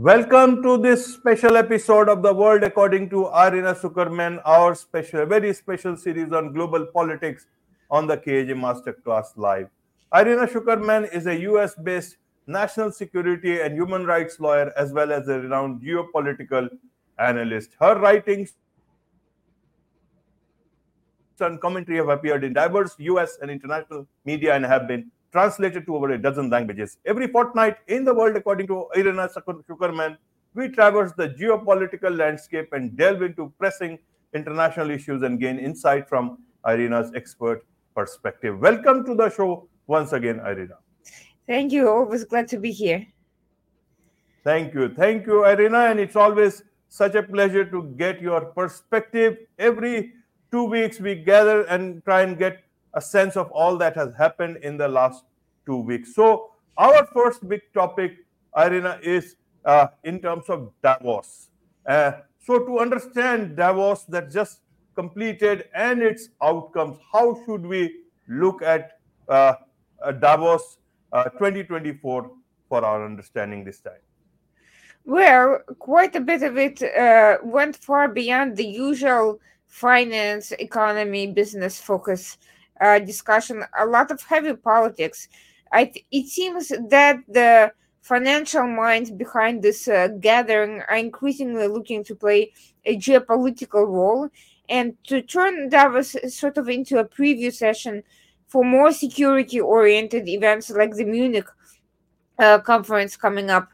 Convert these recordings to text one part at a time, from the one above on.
Welcome to this special episode of the World According to Irina Tsukerman, our special, very special series on global politics on the KAJ Masterclass Live. Irina Tsukerman is a US based national security and human rights lawyer as well as a renowned geopolitical analyst. Her writings and commentary have appeared in diverse US and international media and have been translated to over a dozen languages. Every fortnight in the world, according to Irina Tsukerman, we traverse the geopolitical landscape and delve into pressing international issues and gain insight from Irina's expert perspective. Welcome to the show once again, Irina. Thank you. Always glad to be here. Thank you. Thank you, Irina. And it's always such a pleasure to get your perspective. Every two weeks, we gather and try and get a sense of all that has happened in the last two weeks. So, our first big topic, Irina, is uh, in terms of Davos. Uh, so, to understand Davos that just completed and its outcomes, how should we look at uh, Davos uh, 2024 for our understanding this time? Well, quite a bit of it uh, went far beyond the usual finance, economy, business focus uh, discussion, a lot of heavy politics. Th- it seems that the financial minds behind this uh, gathering are increasingly looking to play a geopolitical role and to turn Davos sort of into a preview session for more security oriented events like the Munich uh, conference coming up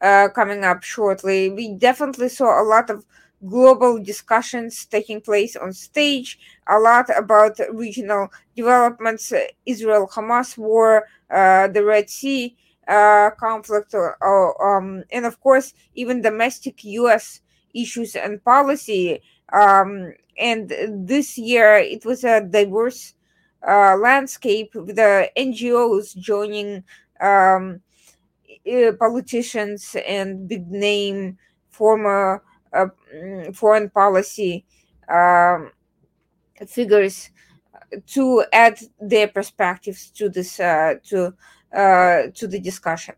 uh, coming up shortly. We definitely saw a lot of global discussions taking place on stage, a lot about regional developments, Israel Hamas war, uh, the Red Sea uh, conflict, uh, um, and of course, even domestic US issues and policy. Um, and this year it was a diverse uh, landscape with the NGOs joining um, politicians and big name former foreign policy um, figures to add their perspectives to this uh, to to the discussion.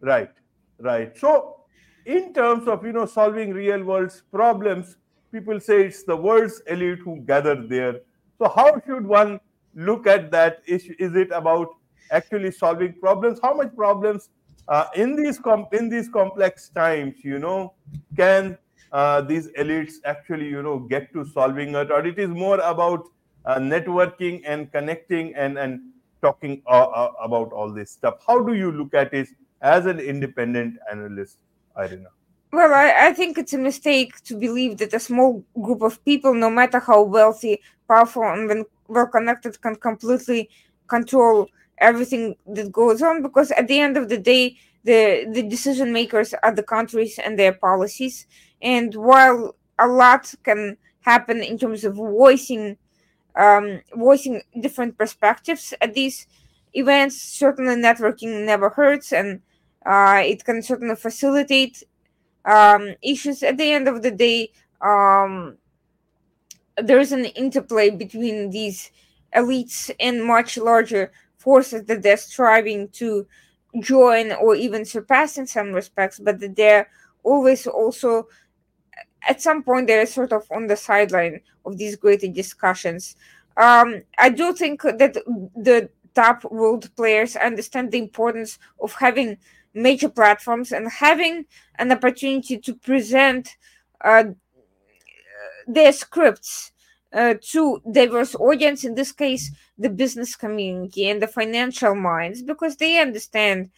Right, right. So, in terms of you know solving real world problems, people say it's the world's elite who gather there. So, how should one look at that? Is, is it about actually solving problems? How much problems uh, in these com- in these complex times, you know, can uh, these elites actually, you know, get to solving it, or it is more about uh, networking and connecting and and talking uh, uh, about all this stuff? How do you look at it as an independent analyst, Irina? Well, I, I, think it's a mistake to believe that a small group of people, no matter how wealthy, powerful, and well connected, can completely control everything that goes on because at the end of the day the the decision makers are the countries and their policies. And while a lot can happen in terms of voicing um, voicing different perspectives at these events certainly networking never hurts and uh, it can certainly facilitate um, issues. At the end of the day um, there is an interplay between these elites and much larger forces that they're striving to join or even surpass in some respects, but that they're always also at some point they're sort of on the sideline of these greater discussions. Um, I do think that the top world players understand the importance of having major platforms and having an opportunity to present uh, their scripts uh, to diverse audience in this case the business community and the financial minds because they understand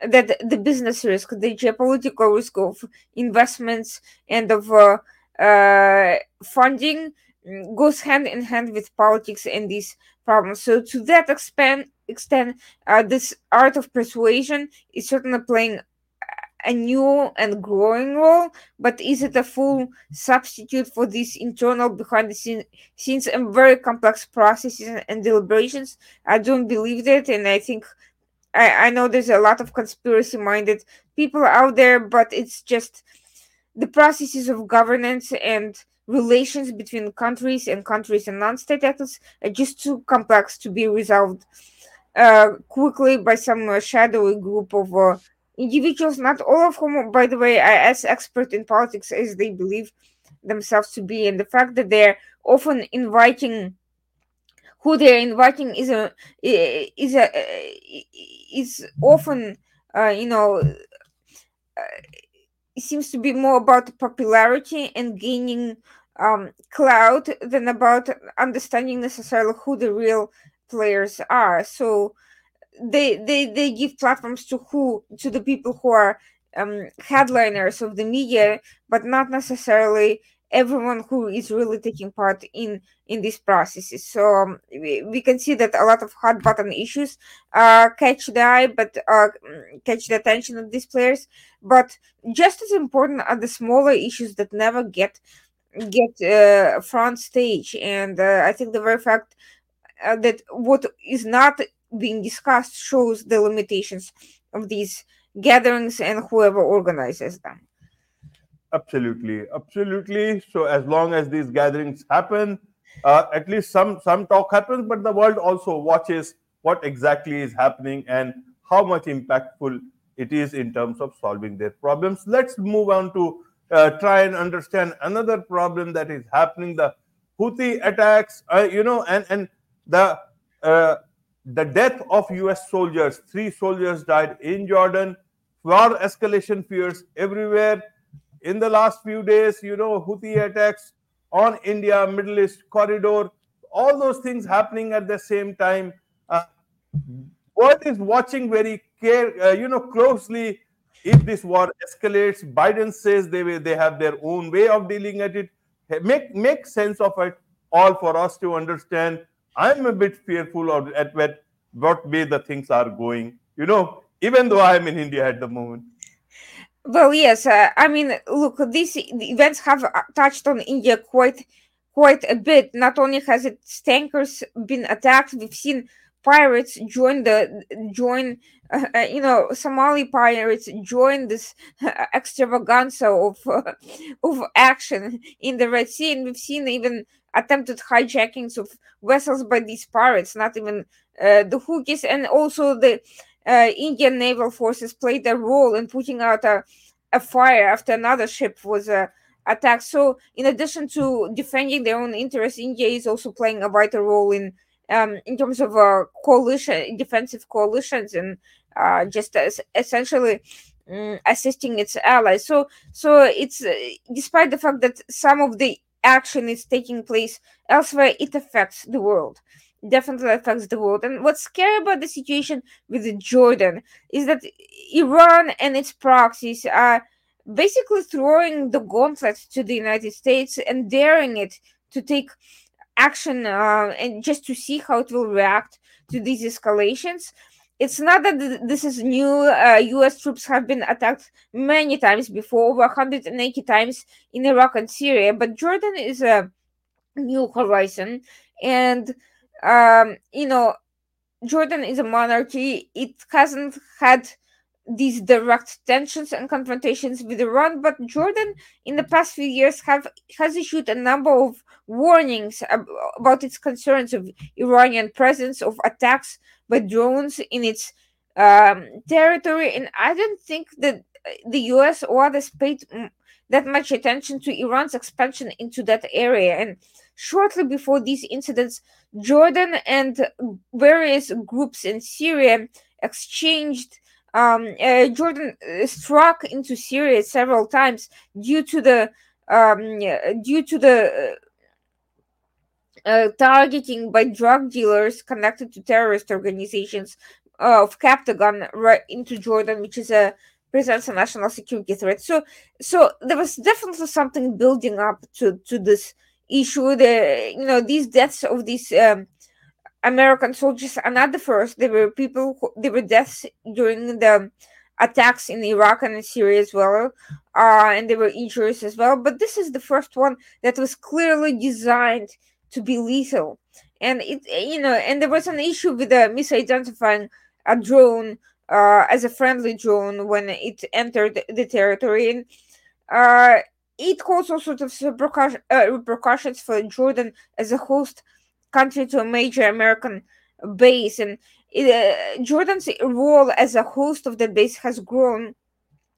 that the business risk the geopolitical risk of investments and of uh, uh, funding goes hand in hand with politics and these problems. So to that extent extent uh, this art of persuasion is certainly playing a new and growing role, but is it a full substitute for these internal behind the scene, scenes and very complex processes and deliberations? I don't believe that, and I think I, I know there's a lot of conspiracy minded people out there, but it's just the processes of governance and relations between countries and countries and non-state actors are just too complex to be resolved uh, quickly by some uh, shadowy group of uh, individuals, not all of whom, by the way, are as expert in politics as they believe themselves to be, and the fact that they're often inviting who they're inviting is a is a is often uh, you know uh, seems to be more about popularity and gaining um, clout than about understanding necessarily who the real players are. So they they they give platforms to who to the people who are um, headliners of the media, but not necessarily everyone who is really taking part in in these processes. So um, we, we can see that a lot of hot button issues uh, catch the eye, but uh, catch the attention of these players. But just as important are the smaller issues that never get get uh, front stage. And uh, I think the very fact uh, that what is not being discussed shows the limitations of these gatherings and whoever organizes them. Absolutely, absolutely. So as long as these gatherings happen, uh, at least some some talk happens, but the world also watches what exactly is happening and how much impactful it is in terms of solving their problems. Let's move on to uh, try and understand another problem that is happening: the Houthi attacks. Uh, you know, and and the uh, the death of U.S. soldiers. Three soldiers died in Jordan. War escalation fears everywhere in the last few days, you know, Houthi attacks on India, Middle East corridor, all those things happening at the same time. Uh, world is watching very care, uh, you know, closely if this war escalates. Biden says they they have their own way of dealing at it. Make make sense of it all for us to understand. I'm a bit fearful of at what what way the things are going. You know, even though I'm in India at the moment. Well, yes. Uh, I mean, look, these events have uh, touched on India quite, quite a bit. Not only has its tankers been attacked, we've seen pirates join the join. Uh, uh you know, Somali pirates join this uh, extravaganza of uh, of action in the Red Sea, and we've seen even attempted hijackings of vessels by these pirates. Not even the Houthis, and also the uh, Indian naval forces played a role in putting out a, a fire after another ship was uh, attacked. So, in addition to defending their own interests, India is also playing a vital role in um, in terms of uh, coalition, defensive coalitions, and uh, just as essentially um, assisting its allies. So, so it's uh, despite the fact that some of the action is taking place elsewhere, it affects the world definitely affects the world. And what's scary about the situation with Jordan is that Iran and its proxies are basically throwing the gauntlet to the United States and daring it to take action uh, and just to see how it will react to these escalations. It's not that this is new. Uh, U.S. troops have been attacked many times before, over 180 times in Iraq and Syria. But Jordan is a new horizon, and um, you know, Jordan is a monarchy. It hasn't had these direct tensions and confrontations with Iran, but Jordan in the past few years have has issued a number of warnings ab- about its concerns of Iranian presence of attacks by drones in its um, territory, and I don't think that the U.S. or others paid that much attention to Iran's expansion into that area. And shortly before these incidents, Jordan and various groups in Syria exchanged. Um, uh, Jordan uh, struck into Syria several times due to the um, due to the uh, targeting by drug dealers connected to terrorist organizations uh, of Captagon right into Jordan, which is a presents a national security threat. So, so there was definitely something building up to to this issue. The you know these deaths of these um, American soldiers are not the first. There were people. Who, there were deaths during the attacks in Iraq and in Syria as well, uh, and there were injuries as well. But this is the first one that was clearly designed to be lethal. And it, you know, and there was an issue with the misidentifying a drone uh, as a friendly drone when it entered the territory. And uh, it caused all sorts of repercussions, uh, repercussions for Jordan as a host country to a major American base, and it, uh, Jordan's role as a host of the base has grown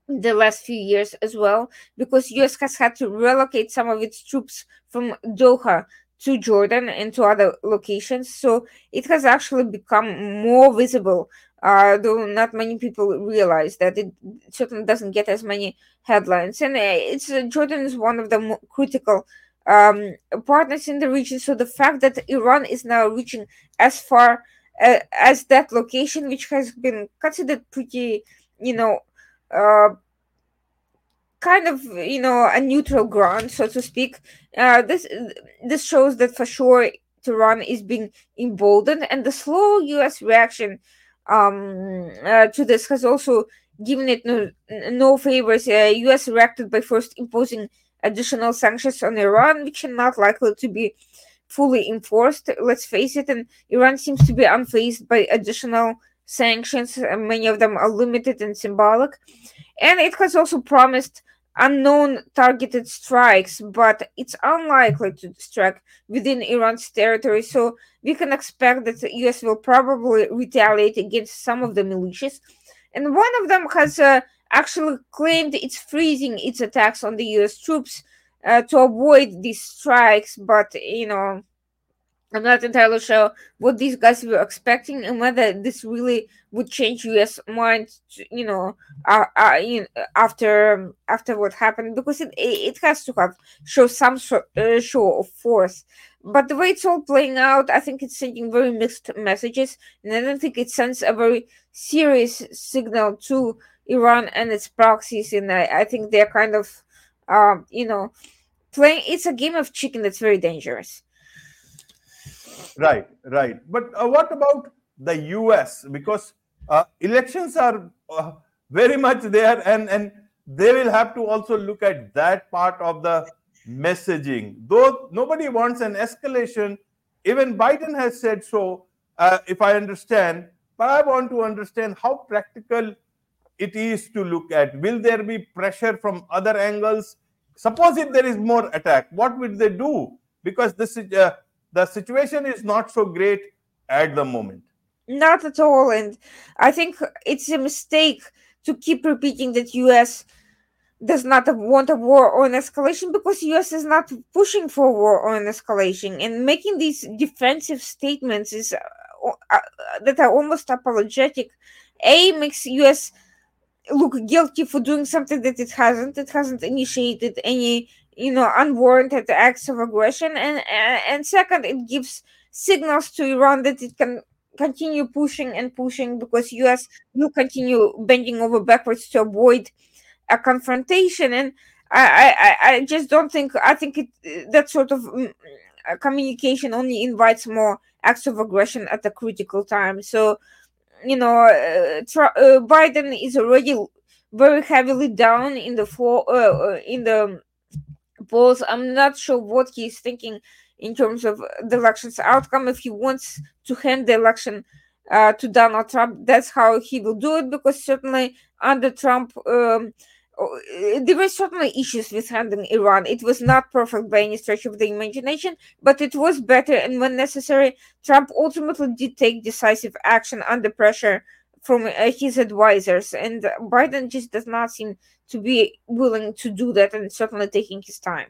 the last few years as well because US has had to relocate some of its troops from Doha to Jordan and to other locations. So it has actually become more visible uh, though not many people realize that it certainly doesn't get as many headlines. And uh, it's uh, Jordan is one of the critical um, partners in the region. So the fact that Iran is now reaching as far uh, as that location which has been considered pretty you know uh, kind of you know a neutral ground, so to speak. Uh, this this shows that for sure Tehran is being emboldened, and the slow U.S. reaction um, uh, to this has also given it no, no favors. Uh, U.S. reacted by first imposing additional sanctions on Iran, which are not likely to be fully enforced. Let's face it, and Iran seems to be unfazed by additional sanctions. Many of them are limited and symbolic. And it has also promised unknown targeted strikes, but it's unlikely to strike within Iran's territory. So we can expect that the US will probably retaliate against some of the militias. And one of them has uh, actually claimed it's freezing its attacks on the US troops uh, to avoid these strikes, but you know I'm not entirely sure what these guys were expecting and whether this really would change U.S. mind, you know, uh, uh, you know, after after what happened because it it has to have show some show, uh, show of force. But the way it's all playing out, I think it's sending very mixed messages, and I don't think it sends a very serious signal to Iran and its proxies. And I, I think they're kind of, um, you know, playing. It's a game of chicken that's very dangerous. Right, right. But uh, what about the US? Because uh, elections are uh, very much there, and and they will have to also look at that part of the messaging. Though nobody wants an escalation, even Biden has said so. Uh, if I understand, but I want to understand how practical it is to look at. Will there be pressure from other angles? Suppose if there is more attack, what would they do? Because this is uh, the situation is not so great at the moment. Not at all, and I think it's a mistake to keep repeating that U.S. does not want a war or an escalation because U.S. is not pushing for war or an escalation, and making these defensive statements is uh, uh, that are almost apologetic. A makes U.S. look guilty for doing something that it hasn't. It hasn't initiated any you know unwarranted acts of aggression. And and second it gives signals to iran that it can continue pushing and pushing because us will continue bending over backwards to avoid a confrontation. And i i i just don't think i think it that sort of mm, communication only invites more acts of aggression at a critical time. So you know uh, uh, biden is already very heavily down in the for uh, uh in the polls. I'm not sure what he's thinking in terms of the election's outcome. If he wants to hand the election uh, to Donald Trump, that's how he will do it. Because certainly under Trump, um, uh, there were certainly issues with handling Iran. It was not perfect by any stretch of the imagination, but it was better. And when necessary, Trump ultimately did take decisive action under pressure from uh, his advisors. And Biden just does not seem to be willing to do that and certainly taking his time.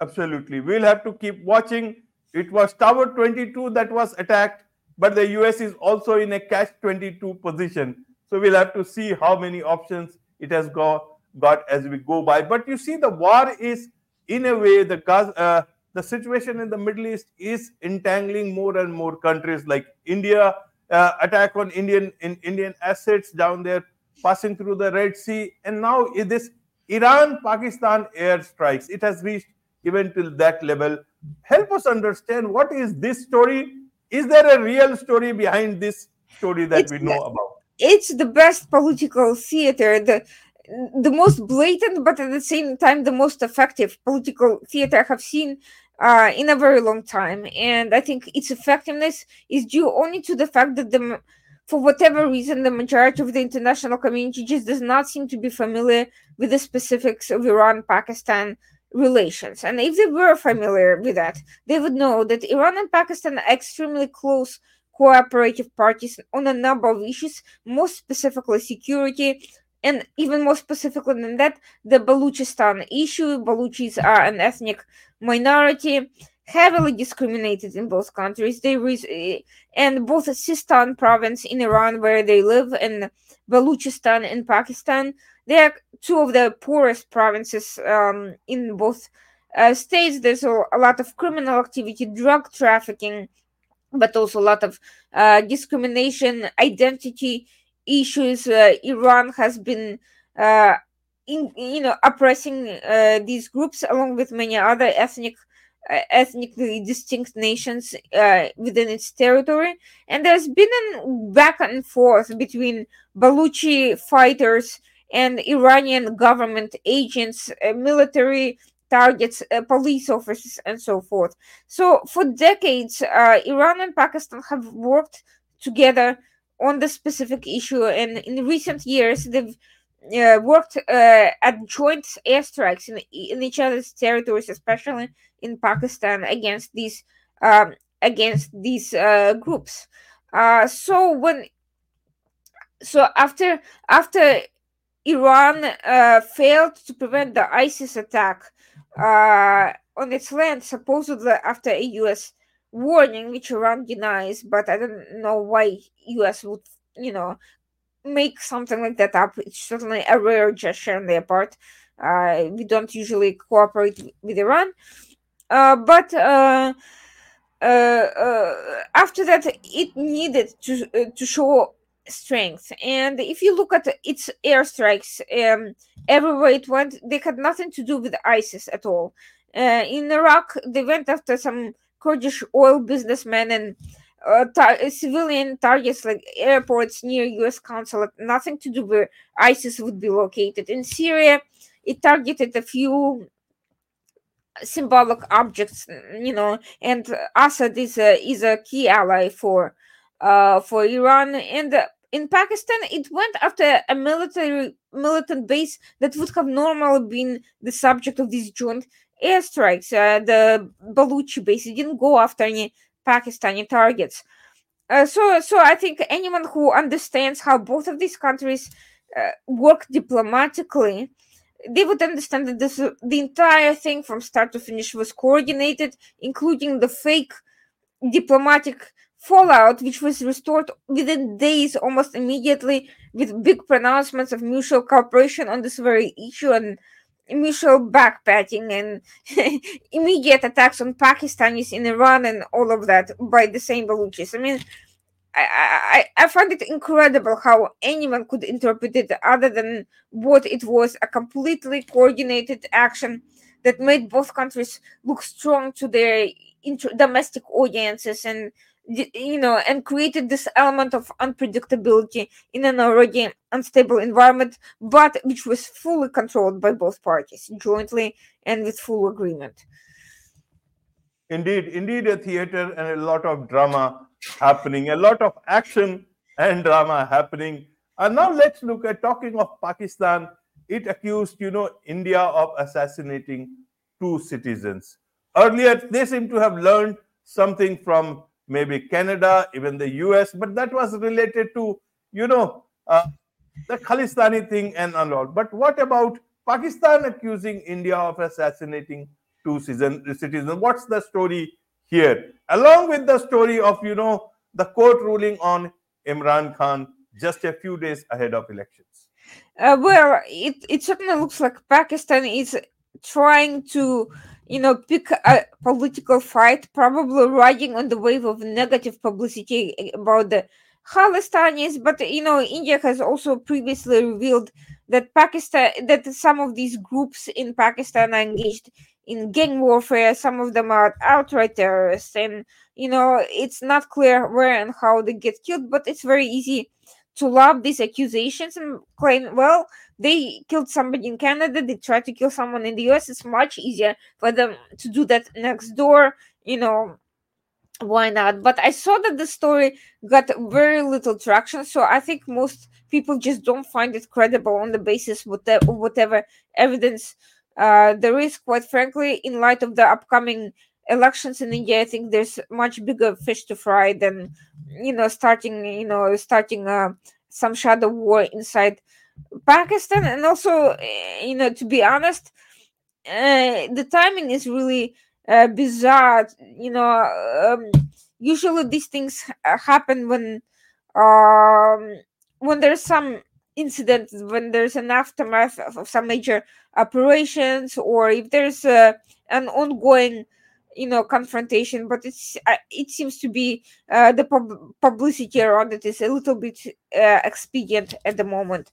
Absolutely. We'll have to keep watching. It was Tower 22 that was attacked, but the US is also in a catch 22 position. So we'll have to see how many options it has got, got as we go by. But you see, the war is, in a way, the uh, the situation in the Middle East is entangling more and more countries like India, uh, attack on Indian in Indian assets down there, passing through the Red Sea, and now this Iran-Pakistan airstrikes. It has reached even till that level. Help us understand what is this story? Is there a real story behind this story that it's we know about? It's the best political theater. The the most blatant, but at the same time the most effective political theater I have seen uh, in a very long time. And I think its effectiveness is due only to the fact that the for whatever reason, the majority of the international community just does not seem to be familiar with the specifics of Iran Pakistan relations. And if they were familiar with that, they would know that Iran and Pakistan are extremely close cooperative parties on a number of issues, most specifically security, and even more specifically than that, the Baluchistan issue. Baluchis are an ethnic minority, heavily discriminated in both countries. They and both Sistan province in Iran, where they live, and Baluchistan in Pakistan, they are two of the poorest provinces um, in both uh, states. There's a, a, lot of criminal activity, drug trafficking, but also a lot of uh, discrimination, identity issues. Uh, Iran has been, uh, in, you know, oppressing uh, these groups along with many other ethnic ethnically distinct nations uh, within its territory, and there's been a back and forth between Baluchi fighters and Iranian government agents, uh, military targets, uh, police officers, and so forth. So, for decades, Iran and Pakistan have worked together on the specific issue, and in recent years, they've uh, worked uh, at joint airstrikes in, in each other's territories, especially in Pakistan, against these um, against these uh, groups. Uh, so when so after after Iran uh, failed to prevent the ISIS attack uh, on its land, supposedly after a U.S. warning, which Iran denies, but I don't know why U.S. would, you know, make something like that up. It's certainly a rare gesture on their part. Uh, we don't usually cooperate with Iran, uh, but uh, uh, uh after that, it needed to uh, to show strength. And if you look at its airstrikes, um, everywhere it went, they had nothing to do with ISIS at all. in Iraq, they went after some Kurdish oil businessmen and uh, tar- civilian targets like airports near U.S. consulate, nothing to do where ISIS would be located. In Syria, it targeted a few symbolic objects, you know, and Assad is a is a key ally for uh for Iran. And in Pakistan, it went after a military militant base that would have normally been the subject of these joint airstrikes. Uh, the Baluchi base. Didn't go after any Pakistani targets. Uh, so, so I think anyone who understands how both of these countries uh, work diplomatically, they would understand that this the entire thing from start to finish was coordinated, including the fake diplomatic fallout, which was restored within days, almost immediately, with big pronouncements of mutual cooperation on this very issue and mutual backpatting and immediate attacks on Pakistanis in Iran and all of that by the same Baluchis. I mean, I, I, I find it incredible how anyone could interpret it other than what it was a completely coordinated action that made both countries look strong to their inter- domestic audiences and you know, and created this element of unpredictability in an already unstable environment, but which was fully controlled by both parties jointly and with full agreement. Indeed, indeed, a theater and a lot of drama happening, a lot of action and drama happening. And now let's look at talking of Pakistan. It accused, you know, India of assassinating two citizens. Earlier, they seem to have learned something from maybe Canada, even the US, but that was related to, you know, uh, the Khalistani thing and all. But what about Pakistan accusing India of assassinating two citizens? What's the story here? Along with the story of, you know, the court ruling on Imran Khan just a few days ahead of elections. Uh, well, it, it certainly looks like Pakistan is trying to you know, pick a political fight, probably riding on the wave of negative publicity about the Khalistanis. But you know, India has also previously revealed that Pakistan, that some of these groups in Pakistan are engaged in gang warfare. Some of them are outright terrorists, and you know, it's not clear where and how they get killed. But it's very easy to love these accusations and claim, well, they killed somebody in Canada, they tried to kill someone in the US. It's much easier for them to do that next door, you know. Why not? But I saw that the story got very little traction, so I think most people just don't find it credible on the basis of whatever evidence uh, there is, quite frankly, in light of the upcoming elections in India, I think there's much bigger fish to fry than you know starting you know starting uh, some shadow war inside Pakistan, and also eh, you know to be honest, uh, the timing is really uh, bizarre. You know, um, usually these things happen when um, when there's some incident, when there's an aftermath of some major operations, or if there's uh, an ongoing you know confrontation but it's uh, it seems to be uh, the pub- publicity around it is a little bit uh, expedient at the moment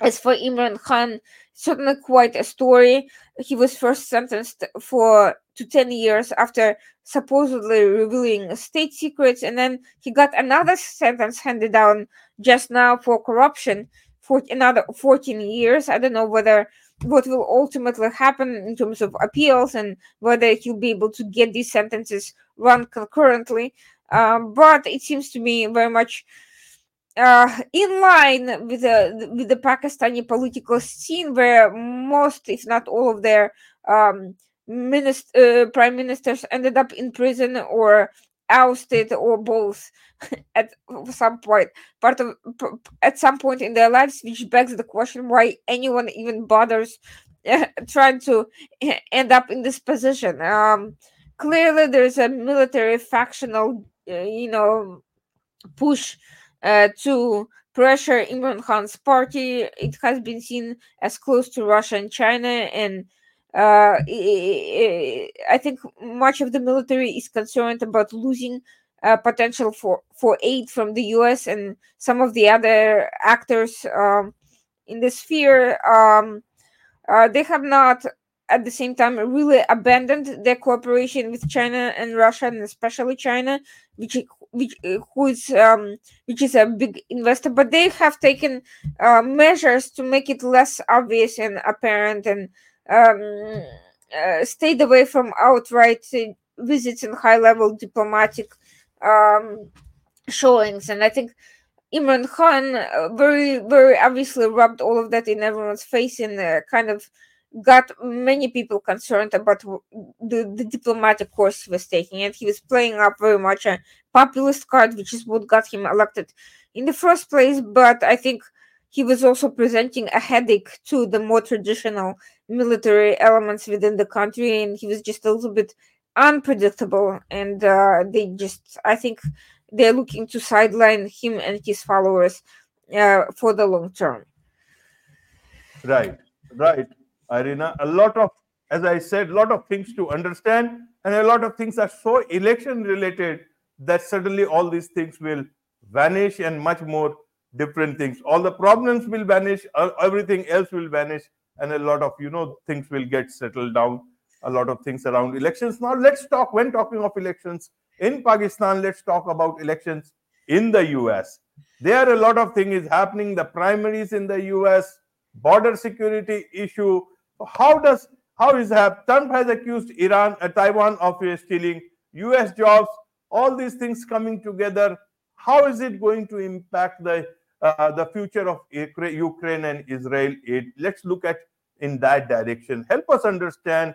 as for imran khan certainly quite a story he was first sentenced for to 10 years after supposedly revealing state secrets and then he got another sentence handed down just now for corruption for another 14 years i don't know whether what will ultimately happen in terms of appeals and whether he'll be able to get these sentences run concurrently. Um, but it seems to me very much uh, in line with the with the Pakistani political scene, where most, if not all, of their um, minister, uh, prime ministers ended up in prison or ousted or both at some point part of at some point in their lives which begs the question why anyone even bothers trying to end up in this position. Um clearly there's a military factional uh, you know push to pressure Imran Khan's party. It has been seen as close to Russia and China, and uh, I think much of the military is concerned about losing uh, potential for, for aid from the US and some of the other actors um, in the sphere. Um, uh, they have not, at the same time, really abandoned their cooperation with China and Russia, and especially China, which which who is um, which is a big investor. But they have taken uh, measures to make it less obvious and apparent and um, uh, stayed away from outright uh, visits and high level diplomatic um, showings. And I think Imran Khan uh, very, very obviously rubbed all of that in everyone's face in a kind of got many people concerned about the, the diplomatic course he was taking. And he was playing up very much a populist card, which is what got him elected in the first place. But I think he was also presenting a headache to the more traditional military elements within the country, and he was just a little bit unpredictable. And uh, they just, I think, they're looking to sideline him and his followers uh, for the long term. Right, right, Irina. A lot of, as I said, a lot of things to understand, and a lot of things are so election related that suddenly all these things will vanish and much more different things. All the problems will vanish uh, everything else will vanish and a lot of you know things will get settled down. A lot of things around elections. Now let's talk when talking of elections in pakistan let's talk about elections in the us there are a lot of things is happening. The primaries in the us border security issue how does how is that trump has accused iran uh, taiwan of stealing us jobs all these things coming together how is it going to impact the uh, the future of Ukraine and Israel aid. Let's look at in that direction. Help us understand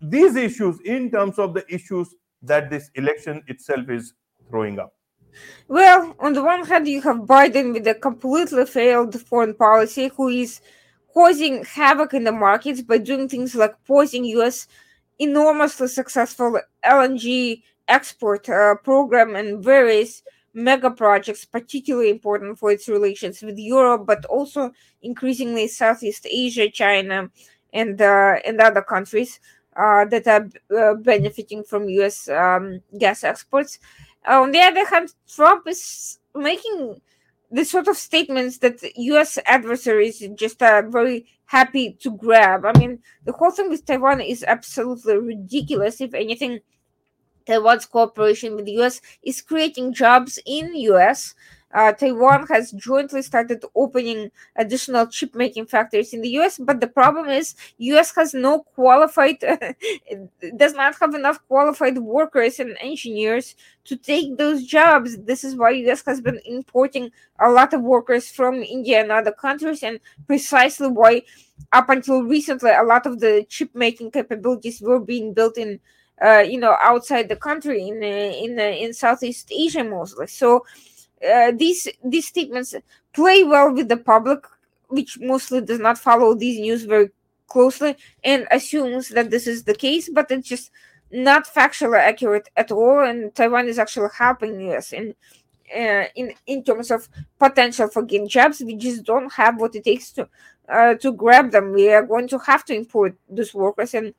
these issues in terms of the issues that this election itself is throwing up. Well, on the one hand, you have Biden with a completely failed foreign policy who is causing havoc in the markets by doing things like pausing US enormously successful LNG export uh, program and various mega projects, particularly important for its relations with Europe, but also increasingly Southeast Asia, China, and uh, and other countries uh, that are uh, benefiting from U.S. Um, gas exports. on the other hand, Trump is making the sort of statements that U.S. adversaries just are very happy to grab. I mean, the whole thing with Taiwan is absolutely ridiculous. If anything, Taiwan's cooperation with the US is creating jobs in US uh, Taiwan has jointly started opening additional chip making factories in the US, but the problem is US has no qualified, does not have enough qualified workers and engineers to take those jobs. This is why US has been importing a lot of workers from India and other countries, and precisely why up until recently a lot of the chip making capabilities were being built in uh, you know outside the country in uh, in uh, in Southeast Asia mostly. So uh, these these statements play well with the public, which mostly does not follow these news very closely and assumes that this is the case, but it's just not factually accurate at all. And Taiwan is actually helping us in uh, in in terms of potential for gain jobs. We just don't have what it takes to uh, to grab them. We are going to have to import those workers, and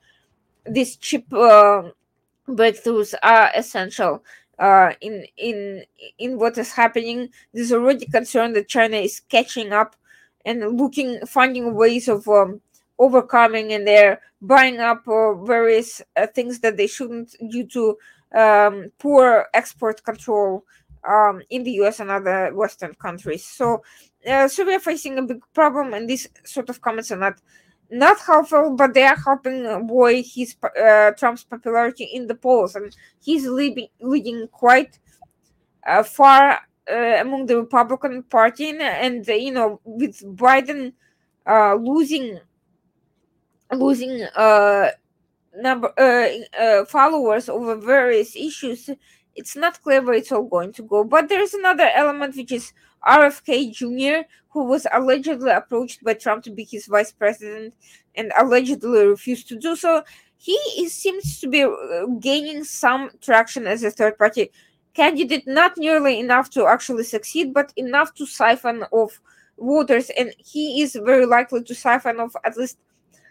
these cheap uh, breakthroughs are essential uh, in in in what is happening. There's already concern that China is catching up and looking, finding ways of um, overcoming, and they're buying up uh, various uh, things that they shouldn't due to um, poor export control um, in the U.S. and other Western countries. So, so we are facing a big problem, and these sort of comments are not not helpful, but they are helping buoy his uh, Trump's popularity in the polls, and he's leading leading quite uh, far uh, among the Republican Party, and, and you know with Biden uh, losing losing uh, number uh, followers over various issues, it's not clear where it's all going to go. But there's another element which is RFK Jr., who was allegedly approached by Trump to be his vice president and allegedly refused to do so. He is, seems to be uh, gaining some traction as a third party candidate, not nearly enough to actually succeed, but enough to siphon off voters. And he is very likely to siphon off at least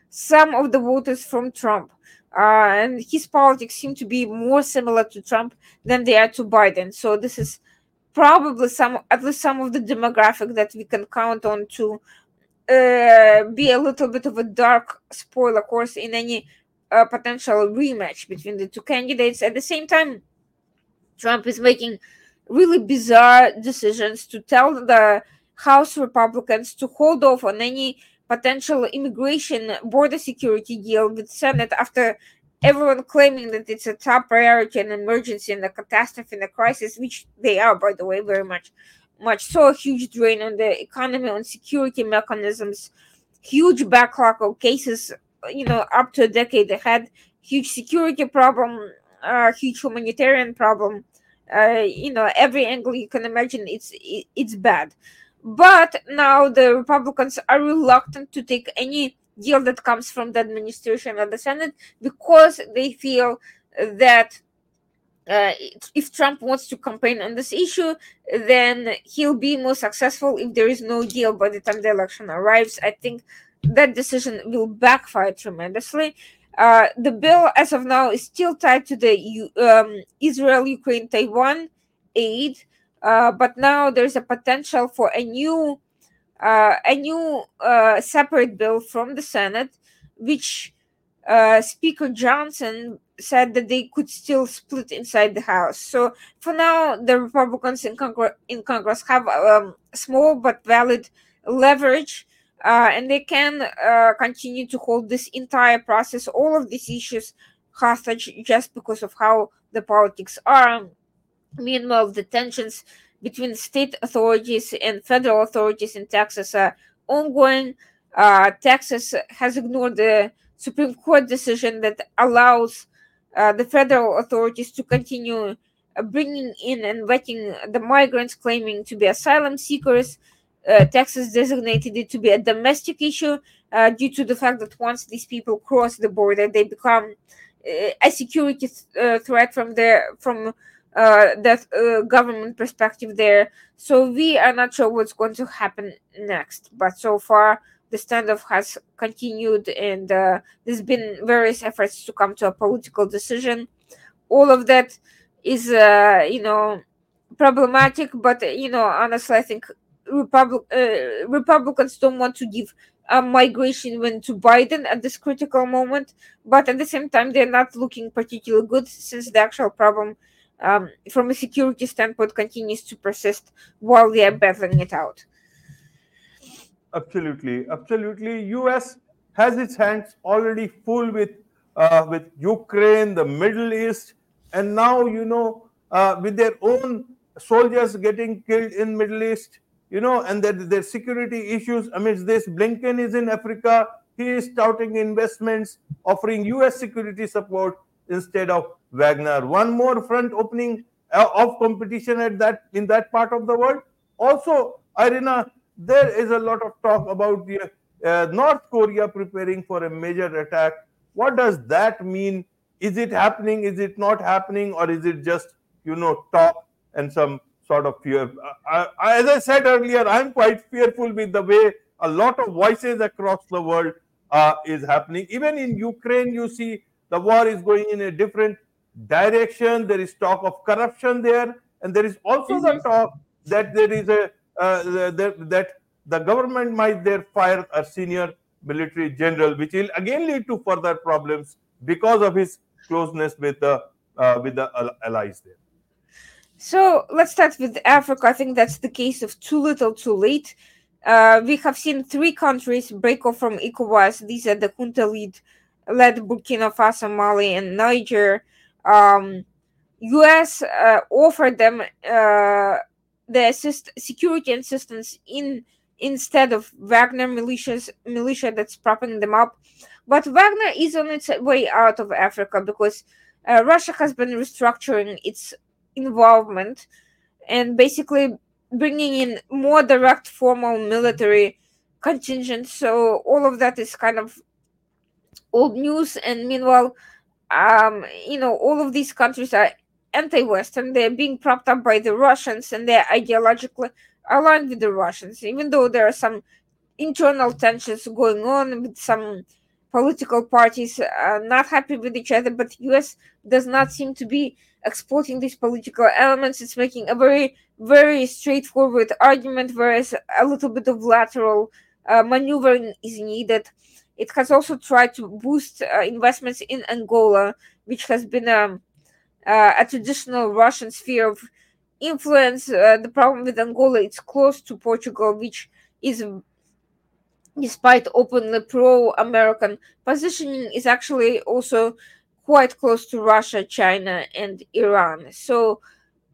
some of the voters from Trump. Uh, and his politics seem to be more similar to Trump than they are to Biden. So this is probably some, at least some of the demographic that we can count on to uh, be a little bit of a dark spoiler course in any uh, potential rematch between the two candidates. At the same time, Trump is making really bizarre decisions to tell the House Republicans to hold off on any potential immigration border security deal with Senate after everyone claiming that it's a top priority and emergency and a catastrophe and a crisis, which they are, by the way, very much, much so a huge drain on the economy, on security mechanisms, huge backlog of cases, you know, up to a decade ahead, huge security problem, uh, huge humanitarian problem. Uh, you know, every angle you can imagine, it's it, it's bad. But now the Republicans are reluctant to take any deal that comes from the administration or the Senate because they feel that uh, if Trump wants to campaign on this issue, then he'll be more successful if there is no deal by the time the election arrives. I think that decision will backfire tremendously. Uh, the bill, as of now, is still tied to the um, Israel, Ukraine, Taiwan aid, uh, but now there's a potential for a new a new uh, separate bill from the Senate, which uh, Speaker Johnson said that they could still split inside the House. So for now, the Republicans in, Congre- in Congress have um, small but valid leverage, uh, and they can uh, continue to hold this entire process, all of these issues hostage, just because of how the politics are. Meanwhile, the tensions between state authorities and federal authorities in Texas are ongoing. Uh, Texas has ignored the Supreme Court decision that allows uh, the federal authorities to continue uh, bringing in and vetting the migrants claiming to be asylum seekers. Uh, Texas designated it to be a domestic issue uh, due to the fact that once these people cross the border, they become uh, a security th- threat from their from uh, that uh, government perspective there. So we are not sure what's going to happen next. But so far, the standoff has continued, and uh, there's been various efforts to come to a political decision. All of that is, uh, you know, problematic. But you know, honestly, I think Republic uh, Republicans don't want to give a migration win to Biden at this critical moment. But at the same time, they're not looking particularly good since the actual problem um, from a security standpoint continues to persist while they are battling it out. Absolutely, absolutely. U.S. has its hands already full with uh, with Ukraine, the Middle East, and now you know uh, with their own soldiers getting killed in Middle East, you know, and their, their security issues amidst this. Blinken is in Africa. He is touting investments, offering U.S. security support instead of Wagner. One more front opening uh, of competition at that in that part of the world. Also, Irina, there is a lot of talk about the uh, North Korea preparing for a major attack. What does that mean? Is it happening? Is it not happening? Or is it just, you know, talk and some sort of fear? I, as I said earlier, I'm quite fearful with the way a lot of voices across the world uh, is happening. Even in Ukraine, you see the war is going in a different direction. There is talk of corruption there. And there is also the talk that there is a uh, that, that the government might there fire a senior military general, which will again lead to further problems because of his closeness with the uh, with the allies there. So let's start with Africa. I think that's the case of too little, too late. Uh, we have seen three countries break off from ECOWAS. These are the junta lead led Burkina Faso, Mali, and Niger. Um, U.S. Uh, offered them uh, the assist security assistance in instead of Wagner militias militia that's propping them up. But Wagner is on its way out of Africa because uh, Russia has been restructuring its involvement and basically bringing in more direct formal military contingent. So all of that is kind of old news. And meanwhile, um, you know, all of these countries are anti-Western. They're being propped up by the Russians, and they're ideologically aligned with the Russians, even though there are some internal tensions going on with some political parties uh, not happy with each other. But U.S. does not seem to be exploiting these political elements. It's making a very, very straightforward argument, whereas a little bit of lateral uh, maneuvering is needed. It has also tried to boost uh, investments in Angola, which has been um, uh, a traditional Russian sphere of influence. Uh, the problem with Angola, it's close to Portugal, which is, despite openly pro-American positioning, is actually also quite close to Russia, China, and Iran. So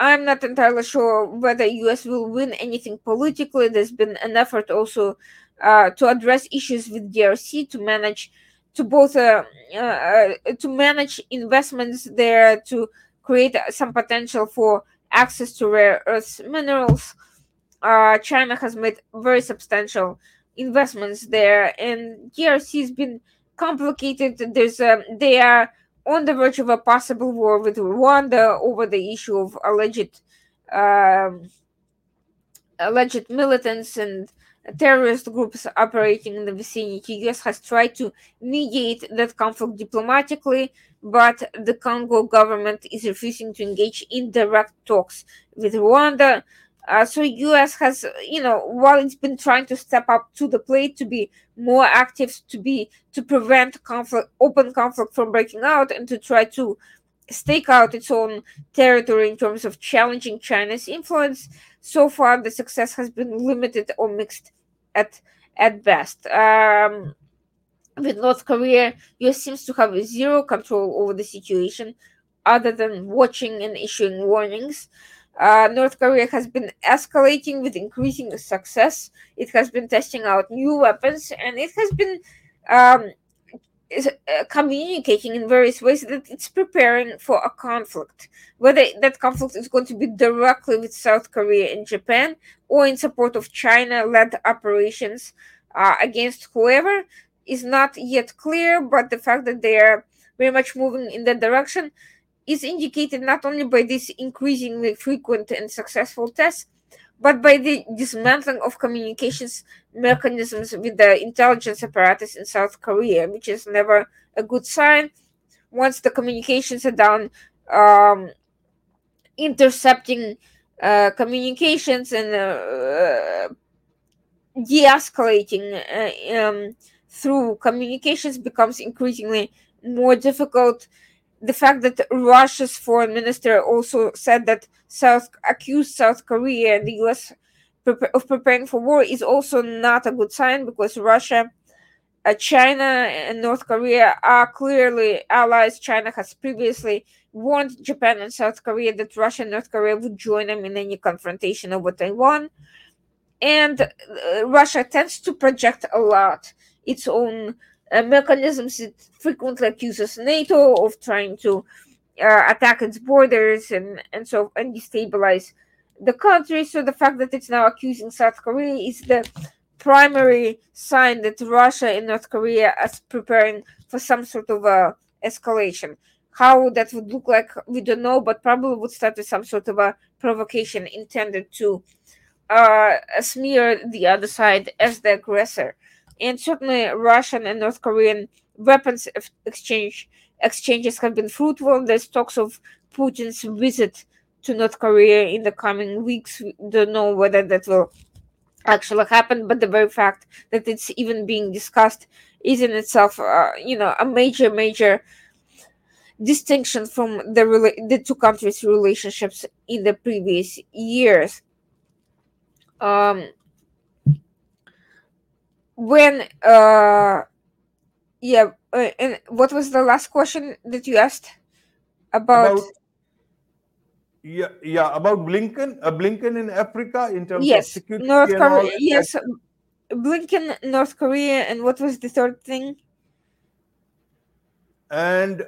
I'm not entirely sure whether US will win anything politically. There's been an effort also uh, to address issues with DRC to manage to both uh, uh, to manage investments there to create some potential for access to rare earth minerals. Uh, China has made very substantial investments there, and DRC has been complicated. There's um, they are on the verge of a possible war with Rwanda over the issue of alleged um, alleged militants and terrorist groups operating in the vicinity. US has tried to mediate that conflict diplomatically, but the Congo government is refusing to engage in direct talks with Rwanda. Uh, so US has, you know, while it's been trying to step up to the plate to be more active, to be to prevent conflict, open conflict from breaking out, and to try to stake out its own territory in terms of challenging China's influence. So far, the success has been limited or mixed at at best. Um, with North Korea, US seems to have zero control over the situation, other than watching and issuing warnings. Uh, North Korea has been escalating with increasing success. It has been testing out new weapons, and it has been um, is uh, communicating in various ways that it's preparing for a conflict. Whether that conflict is going to be directly with South Korea and Japan or in support of China led operations uh, against whoever is not yet clear, but the fact that they are very much moving in that direction is indicated not only by these increasingly frequent and successful tests, but by the dismantling of communications mechanisms with the intelligence apparatus in South Korea, which is never a good sign. Once the communications are down, um, intercepting uh, communications and uh, de escalating uh, um, through communications becomes increasingly more difficult. The fact that Russia's foreign minister also said that South accused South Korea and the U.S. of preparing for war is also not a good sign because Russia, uh, China, and North Korea are clearly allies. China has previously warned Japan and South Korea that Russia and North Korea would join them in any confrontation over Taiwan. And uh, Russia tends to project a lot its own mechanisms. It frequently accuses NATO of trying to uh, attack its borders and, and so and destabilize the country. So the fact that it's now accusing South Korea is the primary sign that Russia and North Korea are preparing for some sort of a escalation. How that would look like, we don't know, but probably would start with some sort of a provocation intended to uh, smear the other side as the aggressor and certainly Russian and North Korean weapons exchange exchanges have been fruitful. There's talks of Putin's visit to North Korea in the coming weeks. We don't know whether that will actually happen, but the very fact that it's even being discussed is in itself, uh, you know, a major, major distinction from the the two countries' relationships in the previous years. Um, when uh yeah uh, and what was the last question that you asked about, about yeah yeah about blinken uh, blinken in africa in terms yes, of security north korea yes blinken north korea and what was the third thing? And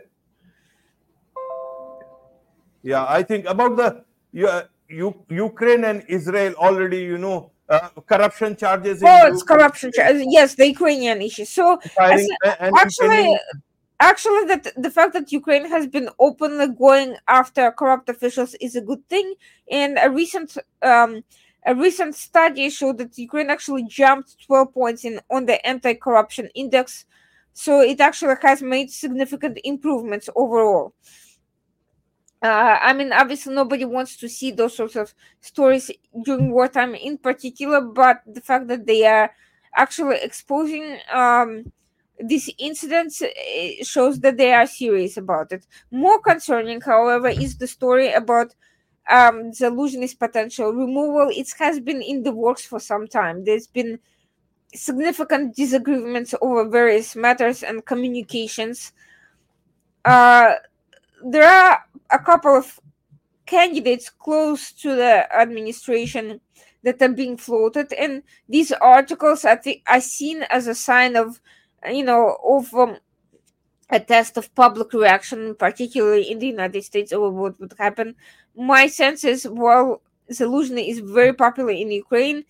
yeah i think about the yeah, you, ukraine and israel already you know uh, corruption charges. Oh, it's corruption charges. Yes, the Ukrainian issue. So actually, actually, that the fact that Ukraine has been openly going after corrupt officials is a good thing. And a recent um, a recent study showed that Ukraine actually jumped 12 points in on the anti-corruption index. So it actually has made significant improvements overall uh, I mean, obviously, nobody wants to see those sorts of stories during wartime, in particular. But the fact that they are actually exposing um, these incidents eh, shows that they are serious about it. More concerning, however, is the story about um, Zaluzhnyi's potential removal. It has been in the works for some time. There's been significant disagreements over various matters and communications. Uh, there are a couple of candidates close to the administration that are being floated and these articles i think are seen as a sign of you know of um, a test of public reaction particularly in the united states over what would happen. My sense is while Zaluzhny is very popular in ukraine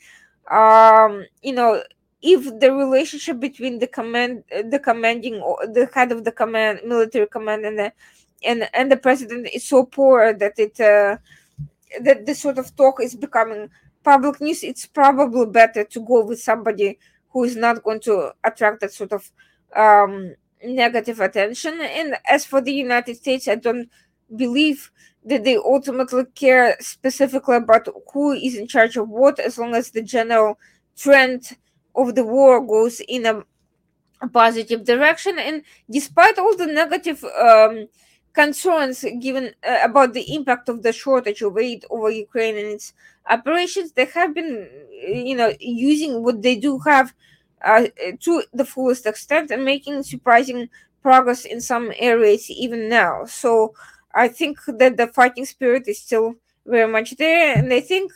um you know if the relationship between the command the commanding the head of the command military command and the and and the president is so poor that it uh, that this sort of talk is becoming public news. It's probably better to go with somebody who is not going to attract that sort of um, negative attention. And as for the united states i don't believe that they ultimately care specifically about who is in charge of what as long as the general trend of the war goes in a, positive direction. And despite all the negative um, concerns given uh, about the impact of the shortage of aid over Ukraine and its operations, they have been, you know, using what they do have uh, to the fullest extent and making surprising progress in some areas even now. So I think that the fighting spirit is still very much there, and I think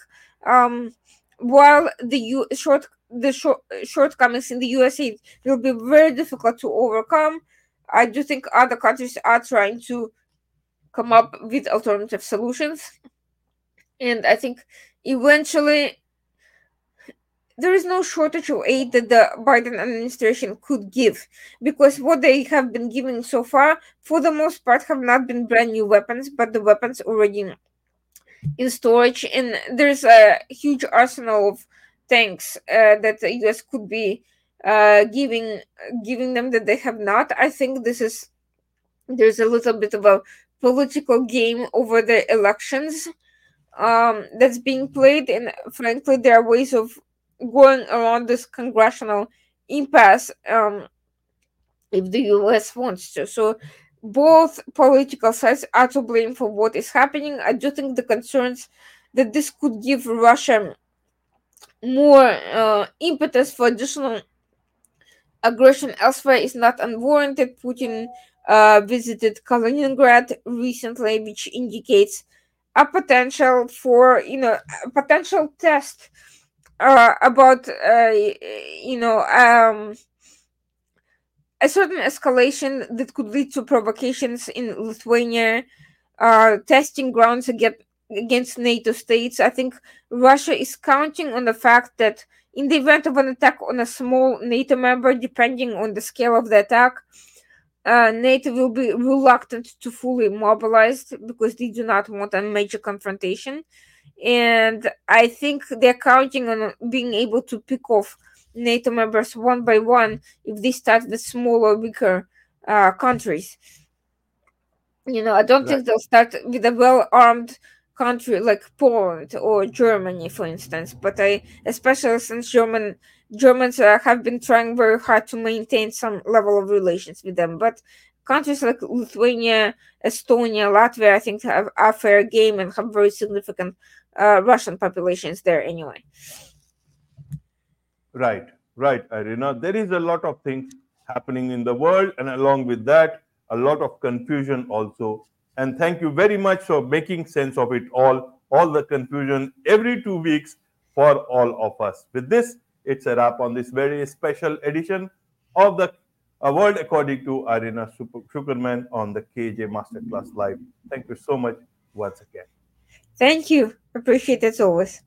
um, while the U- short the short shortcomings in the USA will be very difficult to overcome I do think other countries are trying to come up with alternative solutions. And I think eventually there is no shortage of aid that the Biden administration could give because what they have been giving so far, for the most part, have not been brand new weapons, but the weapons already in storage. And there's a huge arsenal of tanks uh, that the US could be uh, giving giving them that they have not. I think this is there's a little bit of a political game over the elections um, that's being played, and frankly, there are ways of going around this congressional impasse um, if the U.S. wants to. So both political sides are to blame for what is happening. I do think the concerns that this could give Russia more uh, impetus for additional aggression elsewhere is not unwarranted. Putin uh, visited Kaliningrad recently, which indicates a potential for you know a potential test uh, about uh, you know um, a certain escalation that could lead to provocations in Lithuania, uh, testing grounds against against NATO states. I think Russia is counting on the fact that in the event of an attack on a small NATO member, depending on the scale of the attack, uh, NATO will be reluctant to fully mobilize because they do not want a major confrontation. And I think they're counting on being able to pick off NATO members one by one if they start with smaller, weaker uh, countries. You know, I don't right. think they'll start with a well armed country like Poland or Germany, for instance. But I, especially since German Germans uh, have been trying very hard to maintain some level of relations with them. But countries like Lithuania, Estonia, Latvia, I think have a fair game and have very significant uh, Russian populations there anyway. Right, right, Irina. There is a lot of things happening in the world, and along with that, a lot of confusion also and thank you very much for making sense of it all, all the confusion every two weeks for all of us. With this, it's a wrap on this very special edition of the uh, World According to Irina Tsukerman on the KJ Masterclass Live. Thank you so much once again. Thank you. Appreciate it always.